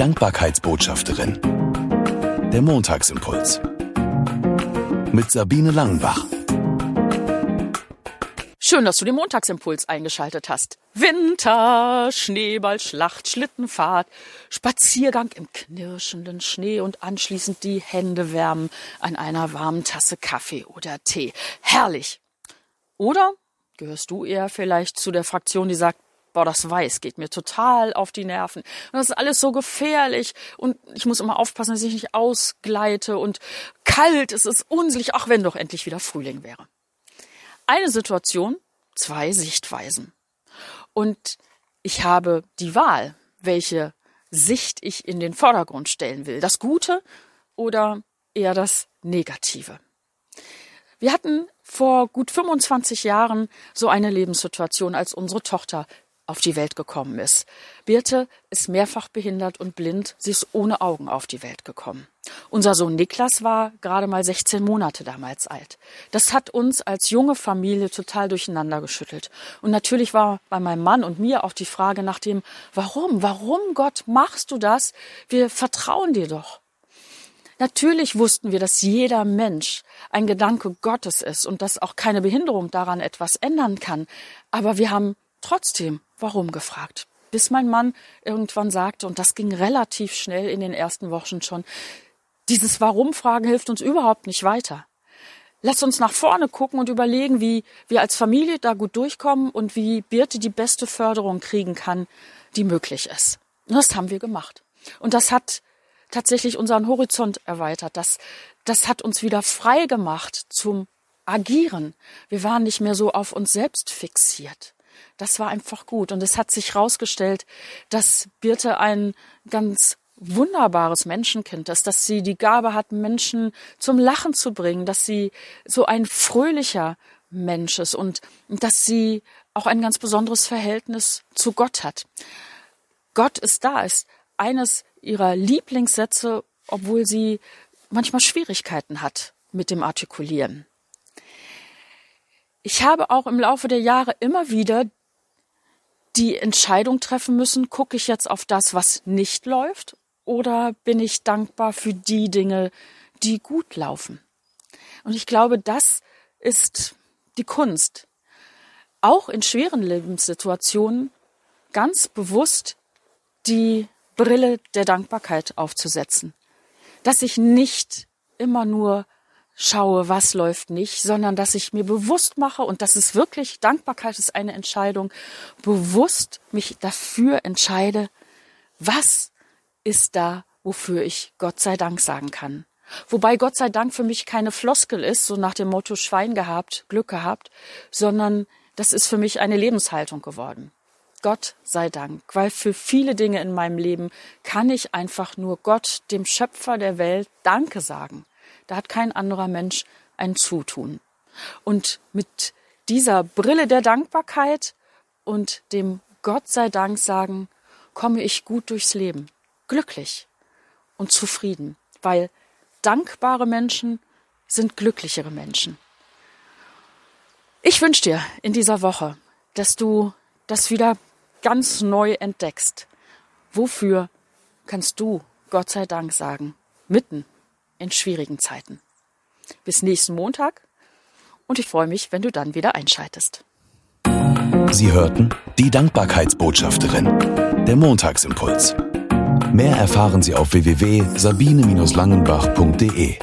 Dankbarkeitsbotschafterin. Der Montagsimpuls. Mit Sabine Langenbach. Schön, dass du den Montagsimpuls eingeschaltet hast. Winter, Schneeballschlacht, Schlittenfahrt, Spaziergang im knirschenden Schnee und anschließend die Hände wärmen an einer warmen Tasse Kaffee oder Tee. Herrlich. Oder gehörst du eher vielleicht zu der Fraktion, die sagt, boah, das Weiß geht mir total auf die Nerven. Und das ist alles so gefährlich und ich muss immer aufpassen, dass ich nicht ausgleite und kalt, es ist unselig, auch wenn doch endlich wieder Frühling wäre. Eine Situation, zwei Sichtweisen. Und ich habe die Wahl, welche Sicht ich in den Vordergrund stellen will. Das Gute oder eher das Negative. Wir hatten vor gut 25 Jahren so eine Lebenssituation, als unsere Tochter auf die Welt gekommen ist. Birte ist mehrfach behindert und blind. Sie ist ohne Augen auf die Welt gekommen. Unser Sohn Niklas war gerade mal 16 Monate damals alt. Das hat uns als junge Familie total durcheinander geschüttelt. Und natürlich war bei meinem Mann und mir auch die Frage nach dem, warum, warum Gott machst du das? Wir vertrauen dir doch. Natürlich wussten wir, dass jeder Mensch ein Gedanke Gottes ist und dass auch keine Behinderung daran etwas ändern kann. Aber wir haben trotzdem warum gefragt. Bis mein Mann irgendwann sagte, und das ging relativ schnell in den ersten Wochen schon, dieses Warum-Fragen hilft uns überhaupt nicht weiter. Lass uns nach vorne gucken und überlegen, wie wir als Familie da gut durchkommen und wie Birte die beste Förderung kriegen kann, die möglich ist. Und das haben wir gemacht. Und das hat tatsächlich unseren Horizont erweitert. Das, das hat uns wieder frei gemacht zum Agieren. Wir waren nicht mehr so auf uns selbst fixiert das war einfach gut. Und es hat sich herausgestellt, dass Birte ein ganz wunderbares Menschenkind ist, dass sie die Gabe hat, Menschen zum Lachen zu bringen, dass sie so ein fröhlicher Mensch ist und dass sie auch ein ganz besonderes Verhältnis zu Gott hat. Gott ist da, ist eines ihrer Lieblingssätze, obwohl sie manchmal Schwierigkeiten hat mit dem Artikulieren. Ich habe auch im Laufe der Jahre immer wieder die Entscheidung treffen müssen, gucke ich jetzt auf das, was nicht läuft, oder bin ich dankbar für die Dinge, die gut laufen? Und ich glaube, das ist die Kunst. Auch in schweren Lebenssituationen ganz bewusst die Brille der Dankbarkeit aufzusetzen. Dass ich nicht immer nur schaue, was läuft nicht, sondern dass ich mir bewusst mache und das ist wirklich, Dankbarkeit ist eine Entscheidung, bewusst mich dafür entscheide, was ist da, wofür ich Gott sei Dank sagen kann. Wobei Gott sei Dank für mich keine Floskel ist, so nach dem Motto Schwein gehabt, Glück gehabt, sondern das ist für mich eine Lebenshaltung geworden. Gott sei Dank, weil für viele Dinge in meinem Leben kann ich einfach nur Gott, dem Schöpfer der Welt, Danke sagen. Da hat kein anderer Mensch ein Zutun. Und mit dieser Brille der Dankbarkeit und dem Gott sei Dank sagen, komme ich gut durchs Leben, glücklich und zufrieden, weil dankbare Menschen sind glücklichere Menschen. Ich wünsche dir in dieser Woche, dass du das wieder ganz neu entdeckst. Wofür kannst du Gott sei Dank sagen, mitten in schwierigen Zeiten. Bis nächsten Montag und ich freue mich, wenn du dann wieder einschaltest. Sie hörten die Dankbarkeitsbotschafterin, der Montagsimpuls. Mehr erfahren Sie auf www.sabine-langenbach.de.